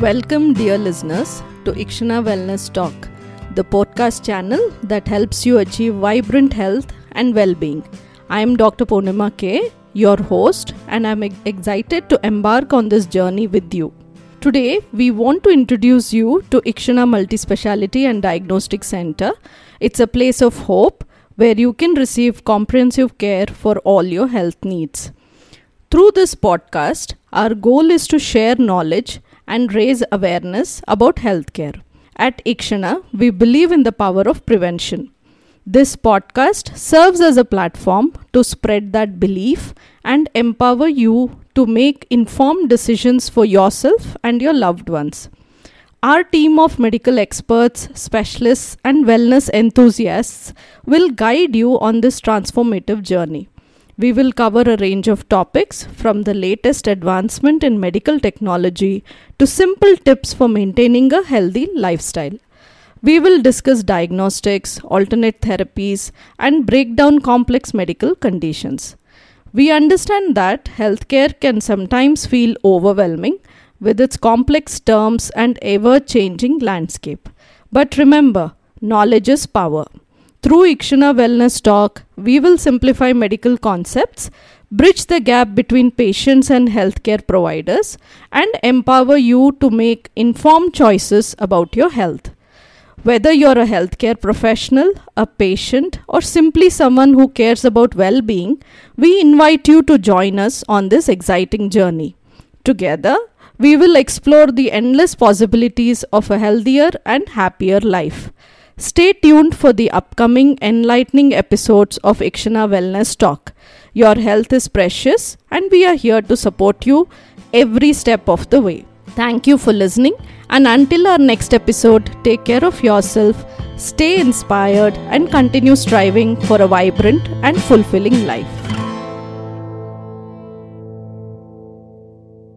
Welcome, dear listeners, to Ikshana Wellness Talk, the podcast channel that helps you achieve vibrant health and well being. I am Dr. Purnima K, your host, and I'm excited to embark on this journey with you. Today, we want to introduce you to Ikshana Multi Speciality and Diagnostic Center. It's a place of hope where you can receive comprehensive care for all your health needs. Through this podcast, our goal is to share knowledge and raise awareness about healthcare. At Ikshana, we believe in the power of prevention. This podcast serves as a platform to spread that belief and empower you to make informed decisions for yourself and your loved ones. Our team of medical experts, specialists, and wellness enthusiasts will guide you on this transformative journey. We will cover a range of topics from the latest advancement in medical technology to simple tips for maintaining a healthy lifestyle. We will discuss diagnostics, alternate therapies, and break down complex medical conditions. We understand that healthcare can sometimes feel overwhelming with its complex terms and ever changing landscape. But remember, knowledge is power. Through Ikshana Wellness Talk, we will simplify medical concepts, bridge the gap between patients and healthcare providers, and empower you to make informed choices about your health. Whether you're a healthcare professional, a patient, or simply someone who cares about well being, we invite you to join us on this exciting journey. Together, we will explore the endless possibilities of a healthier and happier life. Stay tuned for the upcoming enlightening episodes of Ikshana Wellness Talk. Your health is precious, and we are here to support you every step of the way. Thank you for listening, and until our next episode, take care of yourself, stay inspired, and continue striving for a vibrant and fulfilling life.